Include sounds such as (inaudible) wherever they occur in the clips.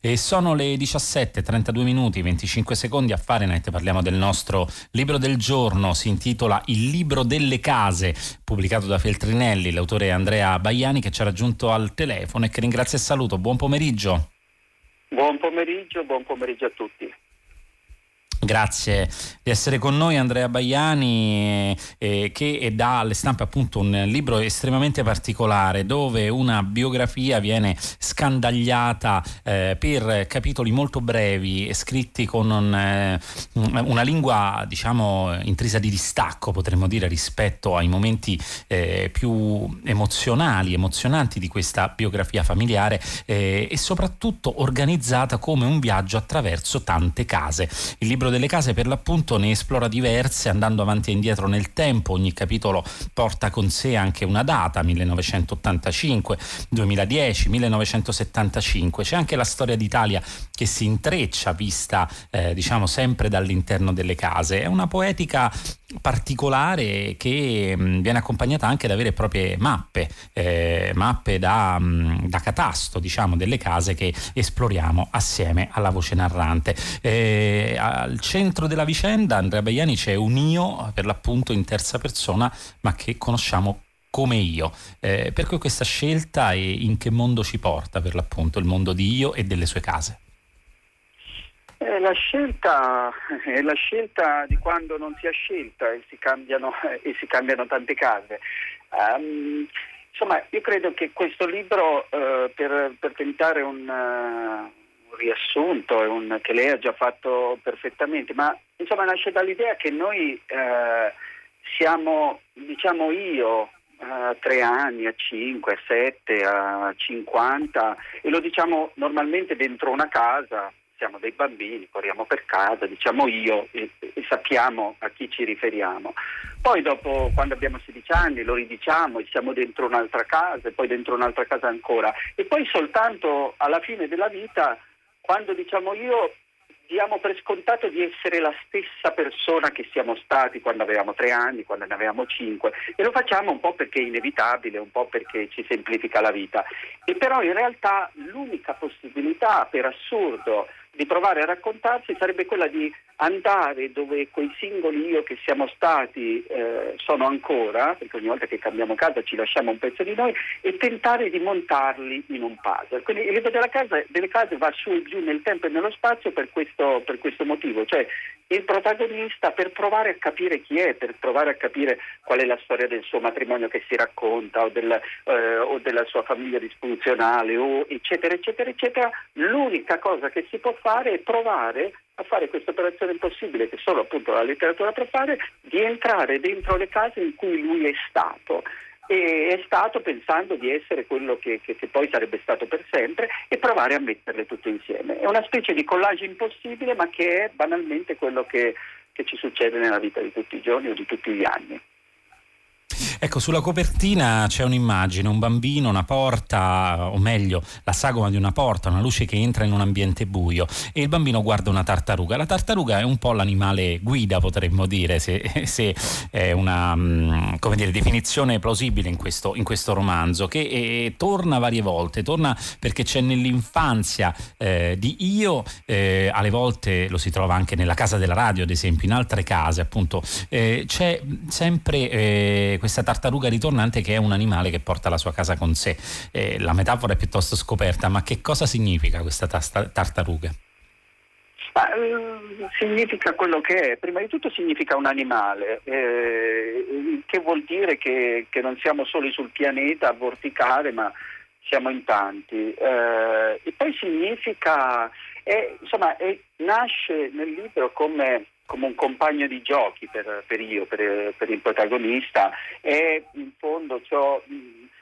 E sono le 17, 32 minuti, 25 secondi a Fahrenheit. Parliamo del nostro libro del giorno. Si intitola Il libro delle case, pubblicato da Feltrinelli. L'autore Andrea Baiani che ci ha raggiunto al telefono e che ringrazio e saluto. Buon pomeriggio. Buon pomeriggio, buon pomeriggio a tutti. Grazie di essere con noi Andrea Baiani eh, che dà alle stampe appunto un libro estremamente particolare dove una biografia viene scandagliata eh, per capitoli molto brevi scritti con un, eh, una lingua diciamo intrisa di distacco potremmo dire rispetto ai momenti eh, più emozionali, emozionanti di questa biografia familiare eh, e soprattutto organizzata come un viaggio attraverso tante case. Il libro delle case per l'appunto ne esplora diverse andando avanti e indietro nel tempo, ogni capitolo porta con sé anche una data, 1985, 2010, 1975, c'è anche la storia d'Italia che si intreccia vista eh, diciamo sempre dall'interno delle case, è una poetica particolare che mh, mm, viene accompagnata anche da vere e proprie mappe, eh, mappe da, mh, mm, da, catasto diciamo delle case che esploriamo assieme alla voce narrante. Eh, al centro della vicenda Andrea Baiani c'è un io per l'appunto in terza persona ma che conosciamo come io. Eh, perché questa scelta e in che mondo ci porta per l'appunto il mondo di io e delle sue case? Eh, la scelta è la scelta di quando non si ha scelta e si cambiano, (laughs) e si cambiano tante case. Um, insomma, io credo che questo libro, uh, per, per, tentare un, uh, riassunto un, che lei ha già fatto perfettamente, ma insomma nasce dall'idea che noi uh, siamo, diciamo io, a tre anni, a cinque, a sette, a cinquanta e lo diciamo normalmente dentro una casa siamo dei bambini, corriamo per casa, diciamo io e, e, sappiamo a chi ci riferiamo. Poi dopo, quando abbiamo 16 anni, lo ridiciamo e siamo dentro un'altra casa e poi dentro un'altra casa ancora. E poi soltanto alla fine della vita, quando diciamo io, diamo per scontato di essere la stessa persona che siamo stati quando avevamo tre anni, quando ne avevamo cinque e lo facciamo un po' perché è inevitabile, un po' perché ci semplifica la vita. E però in realtà l'unica possibilità, per assurdo, di provare a raccontarsi sarebbe quella di andare dove quei singoli io che siamo stati eh, sono ancora, perché ogni volta che cambiamo casa ci lasciamo un pezzo di noi, e tentare di montarli in un puzzle. Quindi il libro della casa, delle case va su e giù nel tempo e nello spazio per questo, per questo motivo, cioè il protagonista per provare a capire chi è, per provare a capire qual è la storia del suo matrimonio che si racconta o, del, eh, o della sua famiglia disfunzionale o eccetera eccetera eccetera, l'unica cosa che si può fare è provare a fare questa operazione impossibile che solo appunto la letteratura può fare, di entrare dentro le case in cui lui è stato e è stato pensando di essere quello che, che, che, poi sarebbe stato per sempre e provare a metterle tutte insieme. È una specie di collage impossibile ma che è banalmente quello che, che ci succede nella vita di tutti i giorni o di tutti gli anni. Ecco, sulla copertina c'è un'immagine, un bambino, una porta, o meglio, la sagoma di una porta, una luce che entra in un ambiente buio e il bambino guarda una tartaruga. La tartaruga è un po' l'animale guida, potremmo dire, se, (laughs) se è una mm, dire, definizione plausibile in questo, in questo romanzo, che eh, torna varie volte, torna perché c'è nell'infanzia eh, di io, eh, alle volte lo si trova anche nella casa della radio, ad esempio, in altre case, appunto, eh, c'è sempre eh, questa tartaruga ritornante che è un animale che porta la sua casa con sé. Eh, la metafora è piuttosto scoperta, ma che cosa significa questa tasta- tartaruga? Ah, significa quello che è, prima di tutto significa un animale, eh, che vuol dire che, che, non siamo soli sul pianeta a vorticare, ma siamo in tanti. Eh, e poi significa, è, insomma, è, nasce nel libro come come un compagno di giochi per, per io, per, per, il protagonista, è in fondo ciò,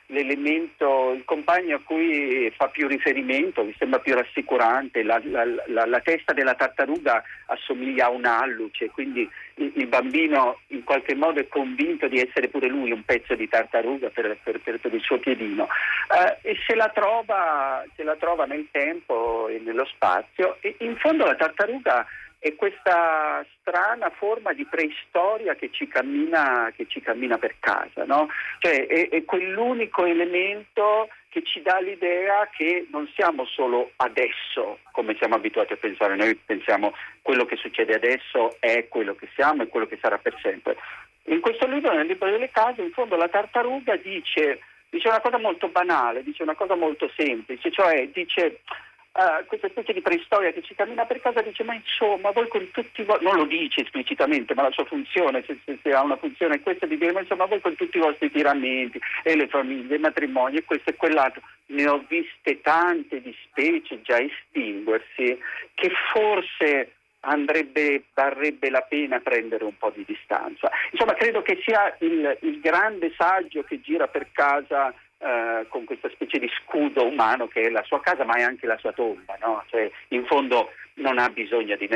l'elemento, il compagno a cui fa più riferimento, mi sembra più rassicurante, la, la, la, la testa della tartaruga assomiglia a un'alluce, quindi il, il, bambino in qualche modo è convinto di essere pure lui un pezzo di tartaruga per, per, per il suo piedino. Eh, e se la, trova, se la trova nel tempo e nello spazio e in fondo la tartaruga è questa strana forma di preistoria che ci cammina, che ci cammina per casa, no? cioè, è, è quell'unico elemento che ci dà l'idea che non siamo solo adesso come siamo abituati a pensare, noi pensiamo quello che succede adesso è quello che siamo e quello che sarà per sempre. In questo libro, nel libro delle case, in fondo la tartaruga dice, dice una cosa molto banale, dice una cosa molto semplice, cioè dice uh, questa specie di preistoria che ci cammina per casa dice ma insomma voi con tutti i vostri, non lo dice esplicitamente ma la sua funzione, se, se, se ha una funzione è questa di dire ma insomma voi con tutti i vostri tiramenti e le famiglie, i matrimoni e questo e quell'altro, ne ho viste tante di specie già estinguersi che forse andrebbe, varrebbe la pena prendere un po' di distanza. Insomma, credo che sia il, il grande saggio che gira per casa eh, con questa specie di scudo umano che è la sua casa ma è anche la sua tomba, no? cioè, in fondo non ha bisogno di,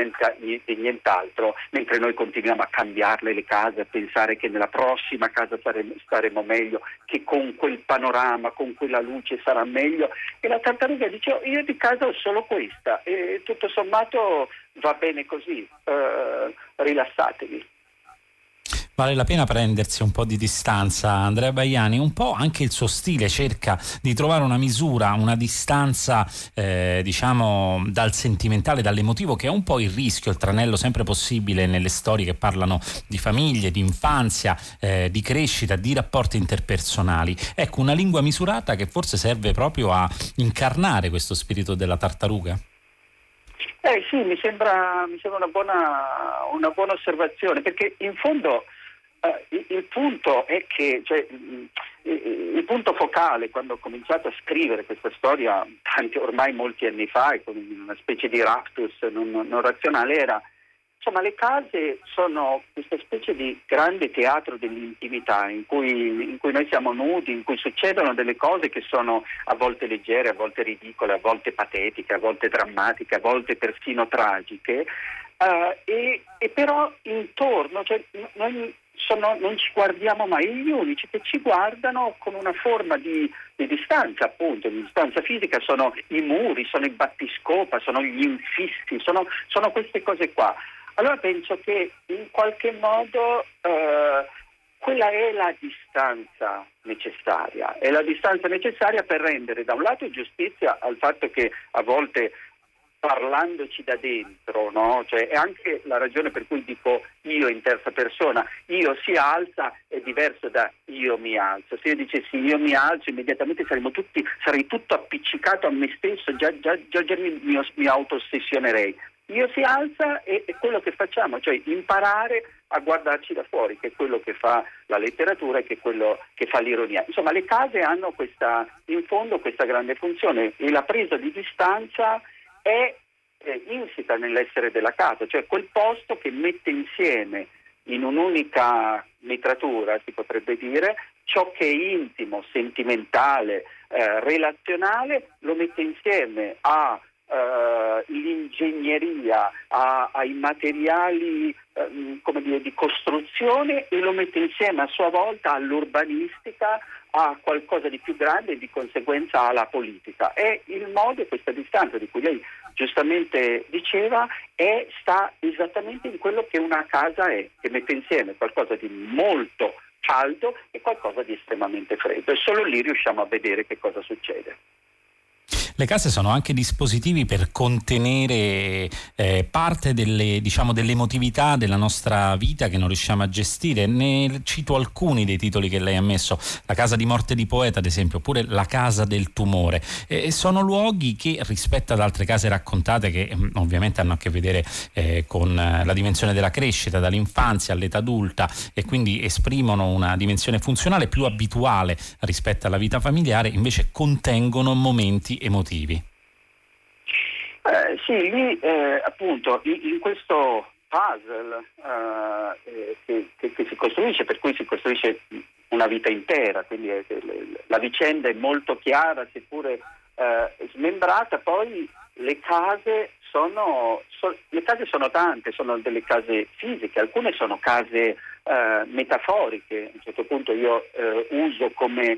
nient'altro, mentre noi continuiamo a cambiarle le case, a pensare che nella prossima casa saremo, staremo meglio, che con quel panorama, con quella luce sarà meglio. E la tartaruga dice oh, io di casa ho solo questa e tutto sommato va bene così, eh, rilassatevi. Vale la pena prendersi un po' di distanza, Andrea Baiani, un po' anche il suo stile cerca di trovare una misura, una distanza eh, diciamo dal sentimentale, dall'emotivo che è un po' il rischio, il tranello sempre possibile nelle storie che parlano di famiglie, di infanzia, eh, di crescita, di rapporti interpersonali. Ecco, una lingua misurata che forse serve proprio a incarnare questo spirito della tartaruga. Eh sì, mi sembra, mi sembra una, buona, una buona osservazione, perché in fondo Uh, il punto è che cioè, il punto focale quando ho cominciato a scrivere questa storia tanti, ormai molti anni fa con una specie di raptus non, non razionale era insomma le case sono questa specie di grande teatro dell'intimità in cui, in cui noi siamo nudi, in cui succedono delle cose che sono a volte leggere, a volte ridicole, a volte patetiche, a volte drammatiche, a volte persino tragiche. Uh, e, e, però intorno cioè, noi sono, non ci guardiamo mai, gli unici che ci guardano con una forma di, di, distanza, appunto, di distanza fisica, sono i muri, sono i battiscopa, sono gli infissi, sono, sono queste cose qua. Allora penso che in qualche modo eh, quella è la distanza necessaria, è la distanza necessaria per rendere da un lato giustizia al fatto che a volte parlandoci da dentro, no? cioè, è anche la ragione per cui dico io in terza persona, io si alza è diverso da io mi alzo, se io dicessi io mi alzo immediatamente tutti, sarei tutto appiccicato a me stesso, già, già, già, già mi, mi, mi auto-ossessionerei. Io si alza e è quello che facciamo, cioè imparare a guardarci da fuori, che è quello che fa la letteratura e che è quello che fa l'ironia. Insomma, le case hanno questa, in fondo questa grande funzione e la presa di distanza è eh, insita nell'essere della casa, cioè quel posto che mette insieme in un'unica metratura, si potrebbe dire, ciò che è intimo, sentimentale, eh, relazionale, lo mette insieme all'ingegneria, eh, ai materiali eh, dire, di costruzione e lo mette insieme a sua volta all'urbanistica, a qualcosa di più grande e di conseguenza alla politica. È il modo, questa distanza di cui lei giustamente diceva, è, sta esattamente in quello che una casa è, che mette insieme qualcosa di molto caldo e qualcosa di estremamente freddo e solo lì riusciamo a vedere che cosa succede. Le case sono anche dispositivi per contenere eh, parte delle, diciamo, dell'emotività della nostra vita che non riusciamo a gestire. Ne cito alcuni dei titoli che lei ha messo, La casa di morte di poeta ad esempio, oppure La casa del tumore. Eh, sono luoghi che rispetto ad altre case raccontate che mm, ovviamente hanno a che vedere eh, con eh, la dimensione della crescita, dall'infanzia all'età adulta e quindi esprimono una dimensione funzionale più abituale rispetto alla vita familiare, invece contengono momenti emotivi motivi? Eh, sì, lì eh, appunto in, in, questo puzzle eh, che, che, che, si costruisce, per cui si costruisce una vita intera, quindi è, la vicenda è molto chiara, seppure eh, smembrata, poi le case sono, so, le case sono tante, sono delle case fisiche, alcune sono case eh, metaforiche, a un certo punto io eh, uso come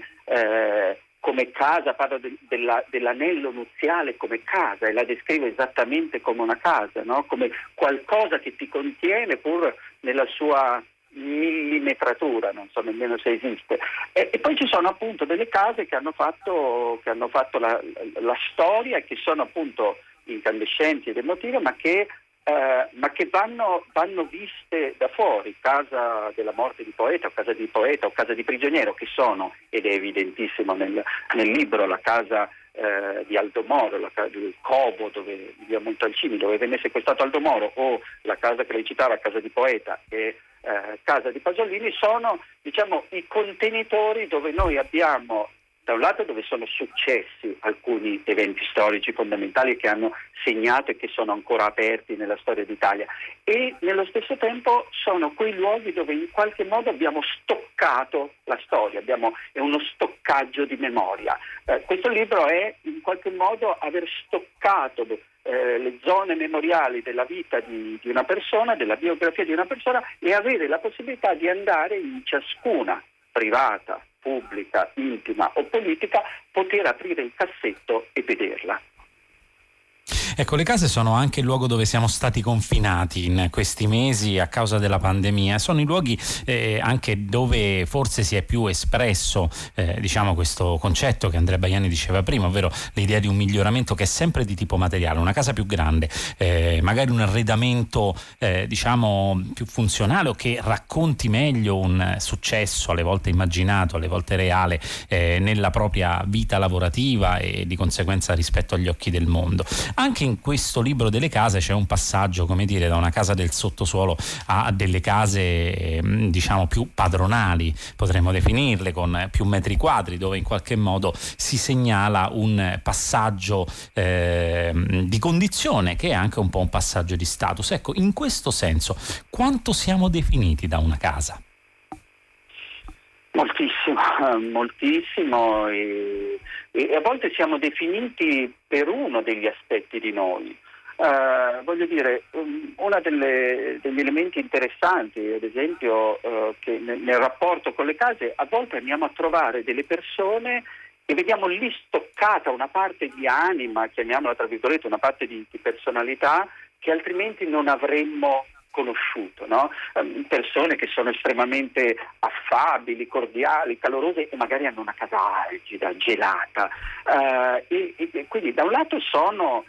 come casa, parla de, della, dell'anello nuziale come casa e la descrive esattamente come una casa, no? come qualcosa che ti contiene pur nella sua millimetratura, non so nemmeno se esiste. E, e, poi ci sono appunto delle case che hanno fatto, che hanno fatto la, la, storia e che sono appunto incandescenti ed emotive, ma che eh, ma che vanno, vanno, viste da fuori, casa della morte di poeta o casa di poeta o casa di prigioniero, che sono, ed è evidentissimo nel, nel libro, la casa eh, di Aldo Moro, la, il Covo dove, via Montalcini, dove venne sequestrato Aldo Moro, o la casa che lei citava, casa di poeta e eh, casa di Pasolini, sono diciamo, i contenitori dove noi abbiamo da un lato dove sono successi alcuni eventi storici fondamentali che hanno segnato e che sono ancora aperti nella storia d'Italia e nello stesso tempo sono quei luoghi dove in qualche modo abbiamo stoccato la storia, abbiamo, è uno stoccaggio di memoria. Eh, questo libro è in qualche modo aver stoccato eh, le zone memoriali della vita di, di una persona, della biografia di una persona e avere la possibilità di andare in ciascuna privata, pubblica, intima o politica, poter aprire il cassetto e vederla. Ecco, le case sono anche il luogo dove siamo stati confinati in questi mesi a causa della pandemia, sono i luoghi eh, anche dove forse si è più espresso eh, diciamo questo concetto che Andrea Baiani diceva prima, ovvero l'idea di un miglioramento che è sempre di tipo materiale, una casa più grande, eh, magari un arredamento eh, diciamo più funzionale o che racconti meglio un successo alle volte immaginato, alle volte reale eh, nella propria vita lavorativa e di conseguenza rispetto agli occhi del mondo. Anche anche in questo libro delle case c'è un passaggio, come dire, da una casa del sottosuolo a delle case ehm, diciamo più padronali, potremmo definirle, con più metri quadri, dove in qualche modo si segnala un passaggio eh, di condizione che è anche un po' un passaggio di status. Ecco, in questo senso, quanto siamo definiti da una casa? Moltissimo, (laughs) moltissimo e, e, a volte siamo definiti per uno degli aspetti di noi. Uh, voglio dire, um, uno degli elementi interessanti, ad esempio, uh, che nel, nel, rapporto con le case, a volte andiamo a trovare delle persone e vediamo lì stoccata una parte di anima, chiamiamola tra virgolette, una parte di, di personalità che altrimenti non avremmo conosciuto, no? Ehm, persone che sono estremamente affabili, cordiali, calorose e magari hanno una casa algida, gelata. Uh, e, e, quindi da un lato sono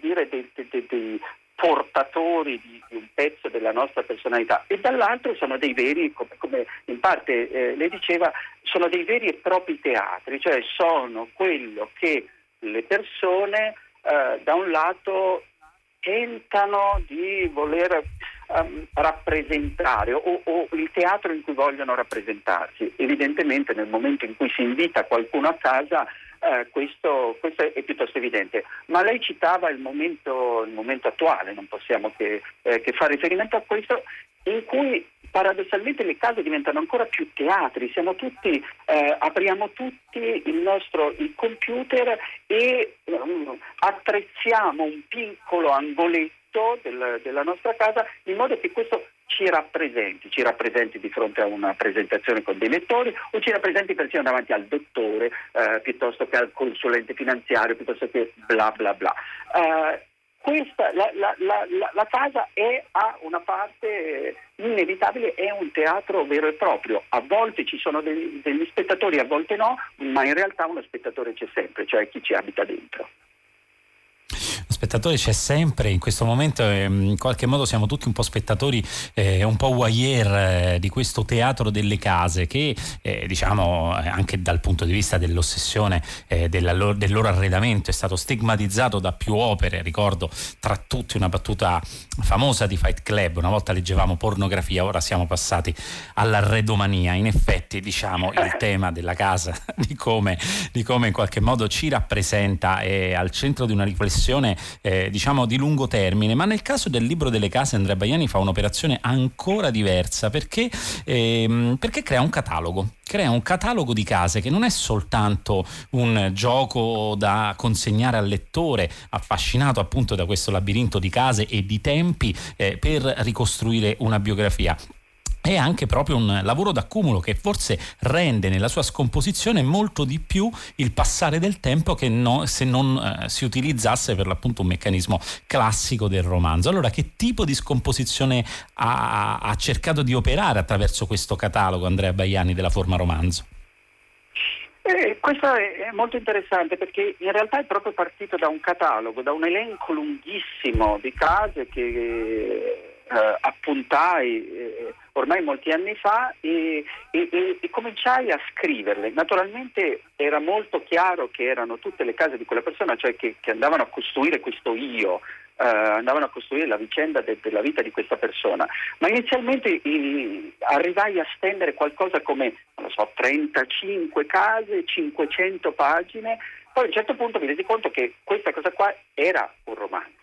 dire, dei, dei, dei portatori di, di, un pezzo della nostra personalità e dall'altro sono dei veri, come, come in parte eh, lei diceva, sono dei veri e propri teatri, cioè sono quello che le persone eh, da un lato tentano di voler um, rappresentare o, o, il teatro in cui vogliono rappresentarsi. Evidentemente nel momento in cui si invita qualcuno a casa eh, questo, questo, è piuttosto evidente. Ma lei citava il momento, il momento attuale, non possiamo che, eh, che fare riferimento a questo, in cui paradossalmente le case diventano ancora più teatri, tutti, eh, apriamo tutti il nostro il computer e um, attrezziamo un piccolo angoletto del, della nostra casa in modo che questo ci rappresenti, ci rappresenti di fronte a una presentazione con dei lettori o ci rappresenti persino davanti al dottore eh, piuttosto che al consulente finanziario, piuttosto che bla bla bla. Eh, questa, la, la, la, la, casa è, ha una parte inevitabile, è un teatro vero e proprio. A volte ci sono degli, degli spettatori, a volte no, ma in realtà uno spettatore c'è sempre, cioè chi ci abita dentro spettatore c'è sempre, in questo momento eh, in qualche modo siamo tutti un po' spettatori, eh, un po' voyeur eh, di questo teatro delle case che eh, diciamo eh, anche dal punto di vista dell'ossessione eh, della, del loro arredamento è stato stigmatizzato da più opere, ricordo tra tutti una battuta famosa di Fight Club, una volta leggevamo pornografia, ora siamo passati all'arredomania, in effetti diciamo il tema della casa, (laughs) di come, di come in qualche modo ci rappresenta è al centro di una riflessione eh, diciamo di lungo termine, ma nel caso del libro delle case Andrea Baiani fa un'operazione ancora diversa perché, ehm, perché crea un catalogo. Crea un catalogo di case che non è soltanto un gioco da consegnare al lettore affascinato appunto da questo labirinto di case e di tempi eh, per ricostruire una biografia è anche proprio un lavoro d'accumulo che forse rende nella sua scomposizione molto di più il passare del tempo che no, se non eh, si utilizzasse per l'appunto un meccanismo classico del romanzo. Allora che tipo di scomposizione ha, ha cercato di operare attraverso questo catalogo Andrea Baiani della forma romanzo? Eh, questo è, molto interessante perché in realtà è proprio partito da un catalogo, da un elenco lunghissimo di case che eh, appuntai eh, ormai molti anni fa e, e, e, e, cominciai a scriverle. Naturalmente era molto chiaro che erano tutte le case di quella persona, cioè che, che andavano a costruire questo io, eh, andavano a costruire la vicenda de, della vita di questa persona. Ma inizialmente eh, arrivai a stendere qualcosa come, so, 35 case, 500 pagine, poi a un certo punto mi resi conto che questa cosa qua era un romanzo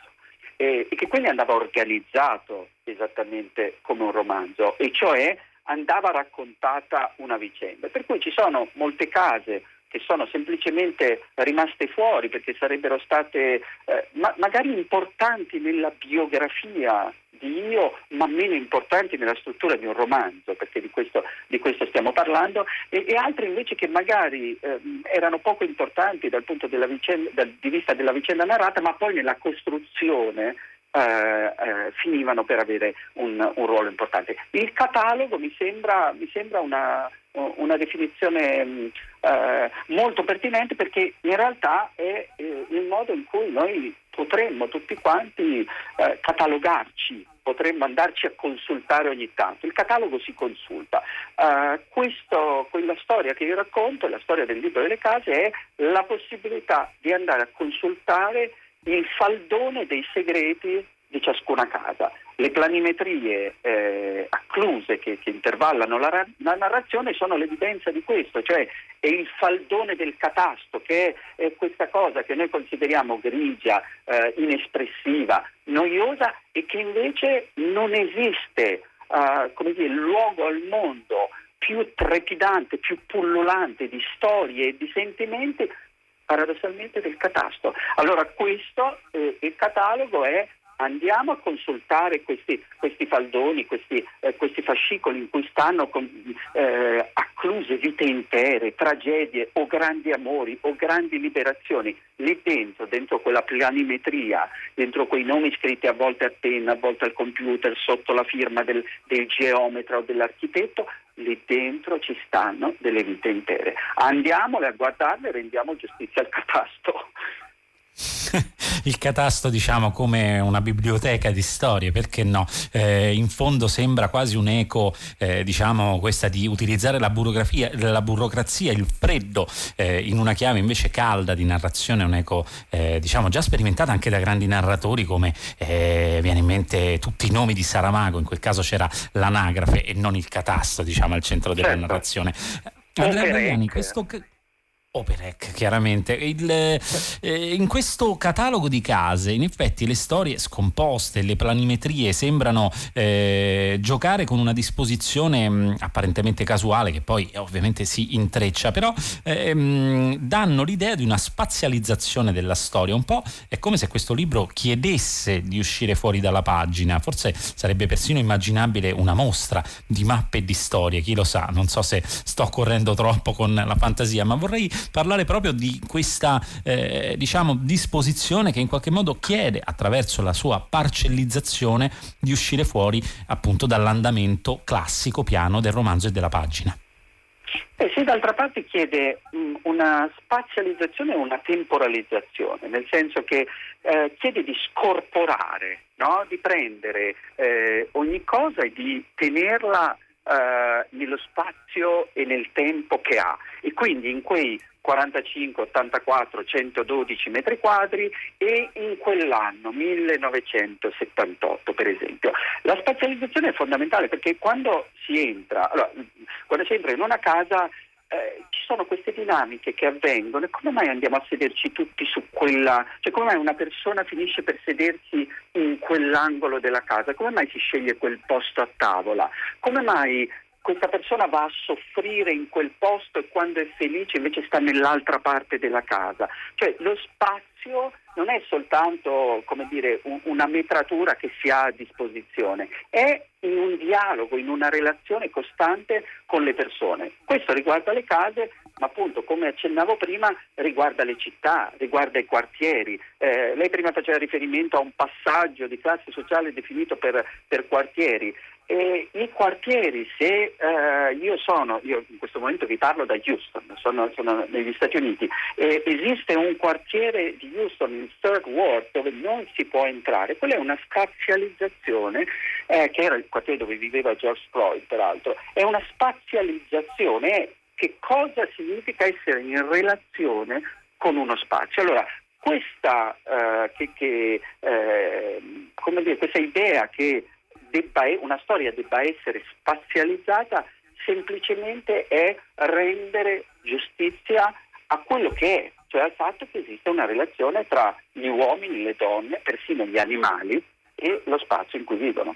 eh, e che quindi andava organizzato esattamente come un romanzo, e cioè andava raccontata una vicenda. Per cui ci sono molte case che sono semplicemente rimaste fuori perché sarebbero state eh, ma- magari importanti nella biografia di io, ma meno importanti nella struttura di un romanzo, perché di questo, di questo stiamo parlando, e, e, altre invece che magari eh, erano poco importanti dal punto vicenda, dal, di vista della vicenda narrata, ma poi nella costruzione eh, eh, finivano per avere un, un, ruolo importante. Il catalogo mi sembra, mi sembra una, una, definizione mm, eh, molto pertinente perché in realtà è eh, il modo in cui noi potremmo tutti quanti eh, catalogarci, potremmo andarci a consultare ogni tanto. Il catalogo si consulta. Uh, questo, quella storia che io racconto, la storia del libro delle case, è la possibilità di andare a consultare il faldone dei segreti di ciascuna casa. Le planimetrie eh, accluse che, che intervallano la, la, narrazione sono l'evidenza di questo, cioè è il faldone del catasto, che è, è questa cosa che noi consideriamo grigia, eh, inespressiva, noiosa e che invece non esiste uh, come dire, luogo al mondo più trepidante, più pullulante di storie e di sentimenti paradossalmente del catasto. Allora questo, eh, il catalogo è andiamo a consultare questi, questi faldoni, questi, eh, questi, fascicoli in cui stanno con, eh, accluse vite intere, tragedie o grandi amori o grandi liberazioni, lì dentro, dentro quella planimetria, dentro quei nomi scritti a volte a penna, a volte al computer, sotto la firma del, del geometra o dell'architetto, lì dentro ci stanno delle vite intere. Andiamole a guardarle e rendiamo giustizia al catasto. Il catasto diciamo come una biblioteca di storie perché no? Eh, in fondo sembra quasi un eco eh, diciamo questa di utilizzare la burocrazia, la burocrazia il freddo eh, in una chiave invece calda di narrazione un eco eh, diciamo già sperimentata anche da grandi narratori come eh, viene in mente tutti i nomi di Saramago in quel caso c'era l'anagrafe e non il catasto diciamo al centro della certo. narrazione. Andrea Baiani, questo, Operec, chiaramente. Il, eh, in questo catalogo di case, in effetti, le storie scomposte, le planimetrie sembrano eh, giocare con una disposizione mh, mm, apparentemente casuale, che poi ovviamente si intreccia, però ehm, danno l'idea di una spazializzazione della storia. Un po' è come se questo libro chiedesse di uscire fuori dalla pagina. Forse sarebbe persino immaginabile una mostra di mappe e di storie, chi lo sa. Non so se sto correndo troppo con la fantasia, ma vorrei parlare proprio di questa eh, diciamo, disposizione che in qualche modo chiede attraverso la sua parcellizzazione di uscire fuori appunto dall'andamento classico piano del romanzo e della pagina. Eh sì, d'altra parte chiede una spazializzazione e una temporalizzazione, nel senso che eh, chiede di scorporare, no? di prendere eh, ogni cosa e di tenerla eh, nello spazio e nel tempo che ha e quindi in quei 45, 84, 112 metri quadri e in quell'anno 1978 per esempio. La spazializzazione è fondamentale perché quando si entra, allora, quando si entra in una casa eh, ci sono queste dinamiche che avvengono e come mai andiamo a sederci tutti su quella, cioè come mai una persona finisce per sedersi in quell'angolo della casa, come mai si sceglie quel posto a tavola, come mai questa persona va a soffrire in quel posto e quando è felice invece sta nell'altra parte della casa. Cioè lo spazio non è soltanto dire, un, una metratura che si ha a disposizione, è in un dialogo, in una relazione costante con le persone. Questo riguarda le case, ma appunto, come accennavo prima, riguarda le città, riguarda i quartieri. Eh, lei prima faceva riferimento a un passaggio di classe sociale definito per, per quartieri. E I quartieri, se eh, io sono, io in questo momento vi parlo da Houston, sono, sono negli Stati Uniti, e esiste un quartiere di Houston, il Third Ward, dove non si può entrare, quella è una spazializzazione, eh, che era il quartiere dove viveva George Floyd peraltro, è una spazializzazione, che cosa significa essere in relazione con uno spazio. Allora, questa, eh, che, che, eh, dire, questa idea che debba, una storia debba essere spazializzata semplicemente è rendere giustizia a quello che è, cioè al fatto che esiste una relazione tra gli uomini, le donne, persino gli animali e lo spazio in cui vivono.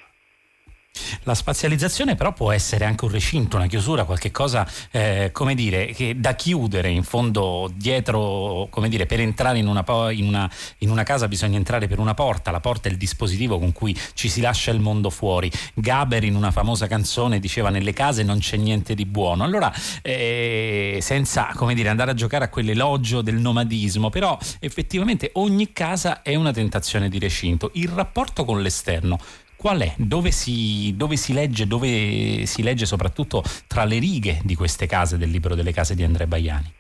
La spazializzazione però può essere anche un recinto, una chiusura, qualche cosa, eh, come dire, da chiudere in fondo dietro, come dire, per entrare in una, in, una, in una, casa bisogna entrare per una porta, la porta è il dispositivo con cui ci si lascia il mondo fuori. Gaber in una famosa canzone diceva nelle case non c'è niente di buono, allora eh, senza, come dire, andare a giocare a quell'elogio del nomadismo, però effettivamente ogni casa è una tentazione di recinto, il rapporto con l'esterno qual è? Dove si, dove si, legge, dove si legge soprattutto tra le righe di queste case del libro delle case di Andrea Baiani?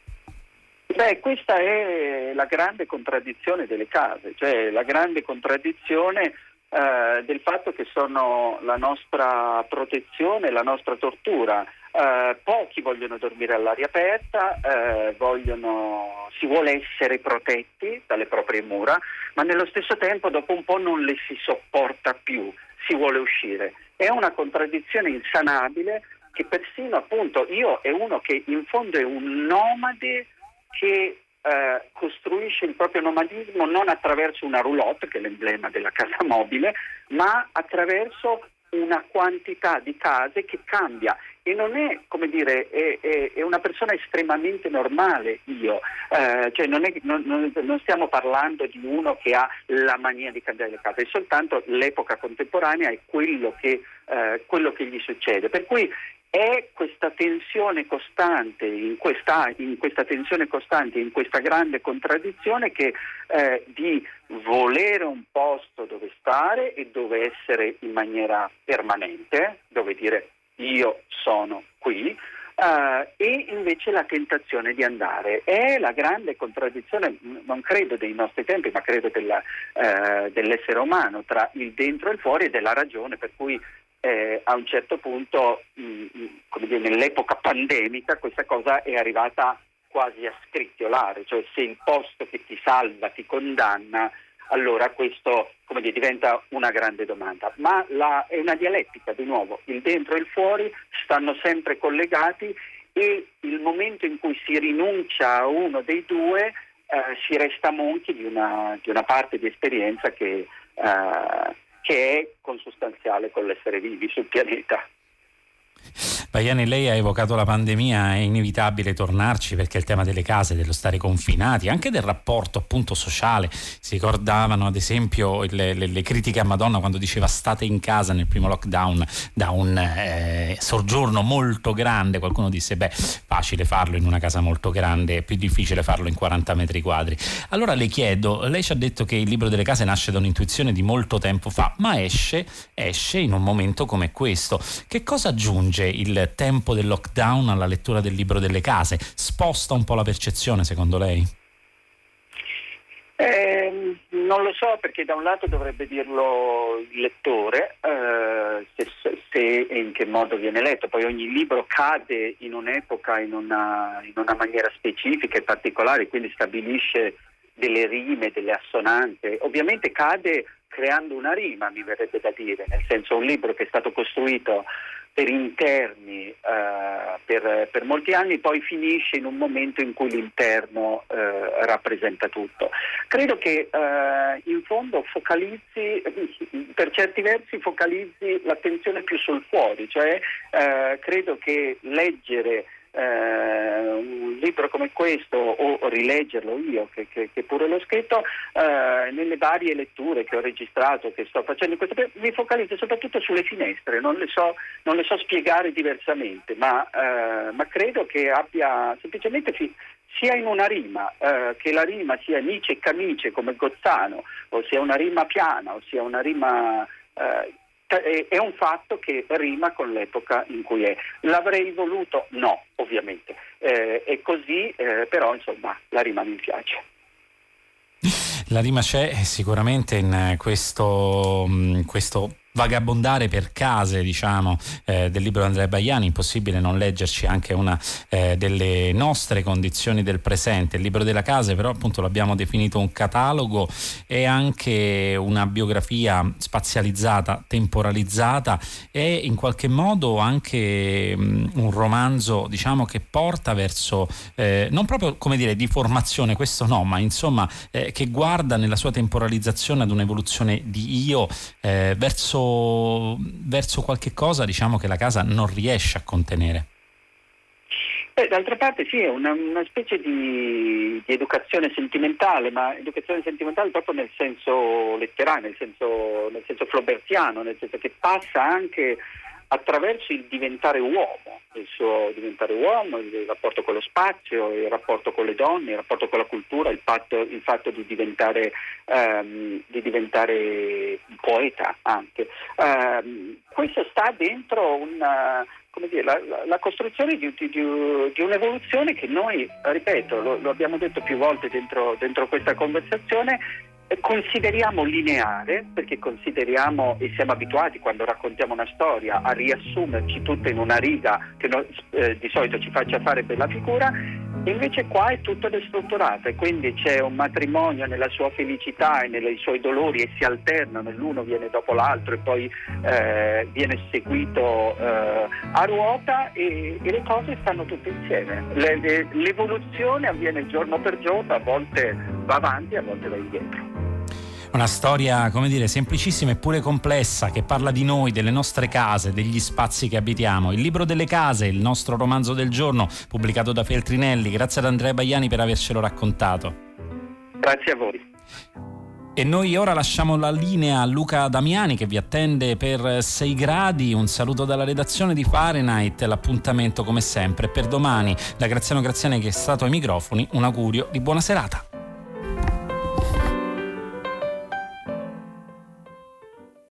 Beh, questa è la grande contraddizione delle case, cioè la grande contraddizione eh, del fatto che sono la nostra protezione, la nostra tortura. Eh, pochi vogliono dormire all'aria aperta, eh, vogliono, si vuole essere protetti dalle proprie mura, ma nello stesso tempo dopo un po' non le si sopporta più si vuole uscire. È una contraddizione insanabile che persino appunto io è uno che in fondo è un nomade che eh, costruisce il proprio nomadismo non attraverso una roulotte, che è l'emblema della casa mobile, ma attraverso una quantità di case che cambia e non è, come dire, è, è, è una persona estremamente normale io, eh, cioè non, è, non, non, stiamo parlando di uno che ha la mania di cambiare le case, è soltanto l'epoca contemporanea e quello che, eh, quello che gli succede. Per cui è questa tensione costante, in questa, in questa, tensione costante, in questa grande contraddizione che eh, di volere un posto dove stare e dove essere in maniera permanente, dove dire io sono qui, Uh, e invece la tentazione di andare. È la grande contraddizione, non credo dei nostri tempi, ma credo della, uh, dell'essere umano, tra il dentro e il fuori e della ragione, per cui eh, a un certo punto, mh, mm, mm, dire, nell'epoca pandemica, questa cosa è arrivata quasi a scricchiolare, cioè se il posto che ti salva ti condanna, allora questo dire, diventa una grande domanda. Ma la, è una dialettica, di nuovo, il dentro e il fuori stanno sempre collegati e il momento in cui si rinuncia a uno dei due eh, si resta monchi di una, di una, parte di esperienza che, eh, che è consustanziale con l'essere vivi sul pianeta. Baiani, lei ha evocato la pandemia, è inevitabile tornarci perché il tema delle case, dello stare confinati, anche del rapporto appunto sociale, si ricordavano ad esempio le, le, le critiche a Madonna quando diceva state in casa nel primo lockdown da un eh, soggiorno molto grande, qualcuno disse beh facile farlo in una casa molto grande, è più difficile farlo in 40 metri quadri. Allora le chiedo, lei ci ha detto che il libro delle case nasce da un'intuizione di molto tempo fa, ma esce, esce in un momento come questo. Che cosa aggiunge il tempo del lockdown alla lettura del libro delle case? Sposta un po' la percezione secondo lei? Eh, non lo so perché da un lato dovrebbe dirlo il lettore eh, se, se, e in che modo viene letto, poi ogni libro cade in un'epoca, in una, in una maniera specifica e particolare, quindi stabilisce delle rime, delle assonanze, ovviamente cade creando una rima, mi verrebbe da dire, nel senso un libro che è stato costruito per interni uh, per, per, molti anni, poi finisce in un momento in cui l'interno uh, rappresenta tutto. Credo che uh, in fondo focalizzi, (laughs) per certi versi focalizzi l'attenzione più sul fuori, cioè credo che leggere eh, un libro come questo o rileggerlo io che, che, che pure l'ho scritto eh, nelle varie letture che ho registrato, che sto facendo in questo periodo, mi focalizzo soprattutto sulle finestre, non le so, non le so spiegare diversamente, ma, eh, ma, credo che abbia semplicemente fi- sia in una rima, eh, che la rima sia Nice e Camice come Gozzano, o sia una rima piana, o sia una rima eh, è un fatto che rima con l'epoca in cui è. L'avrei voluto? No, ovviamente. Eh, è così, eh, però insomma la rima mi piace. La rima c'è sicuramente in questo, mm, questo vagabondare per case diciamo, eh, del libro di Andrea Baiani, impossibile non leggerci anche una eh, delle nostre condizioni del presente. Il libro della casa però appunto l'abbiamo definito un catalogo e anche una biografia spazializzata, temporalizzata e in qualche modo anche mh, mm, un romanzo diciamo che porta verso, eh, non proprio come dire di formazione, questo no, ma insomma eh, che guarda nella sua temporalizzazione ad un'evoluzione di io eh, verso qualche cosa diciamo che la casa non riesce a contenere. Beh, d'altra parte sì, è una, una specie di, di, educazione sentimentale, ma educazione sentimentale proprio nel senso letterale, nel senso, nel senso flaubertiano, nel senso che passa anche attraverso il diventare uomo, il suo diventare uomo, il rapporto con lo spazio, il rapporto con le donne, il rapporto con la cultura, il fatto, il fatto di, diventare, um, di, diventare, poeta anche. Um, questo sta dentro una, dire, la, la, la, costruzione di, di, di, un'evoluzione che noi, ripeto, lo, lo abbiamo detto più volte dentro, dentro questa conversazione, consideriamo lineare, perché consideriamo e siamo abituati quando raccontiamo una storia a riassumerci tutta in una riga che no, eh, di solito ci faccia fare bella figura, invece qua è tutto destrutturato e quindi c'è un matrimonio nella sua felicità e nei suoi dolori e si alternano, l'uno viene dopo l'altro e poi eh, viene seguito eh, a ruota e, e, le cose stanno tutte insieme. Le, le, l'evoluzione avviene giorno per giorno, a volte va avanti, a volte va indietro. Una storia, come dire, semplicissima eppure complessa che parla di noi, delle nostre case, degli spazi che abitiamo. Il libro delle case, il nostro romanzo del giorno, pubblicato da Feltrinelli. Grazie ad Andrea Baiani per avercelo raccontato. Grazie a voi. E noi ora lasciamo la linea a Luca Damiani che vi attende per 6 gradi. Un saluto dalla redazione di Fahrenheit. L'appuntamento come sempre per domani. Da Graziano Graziani che è stato ai microfoni. Un augurio di buona serata.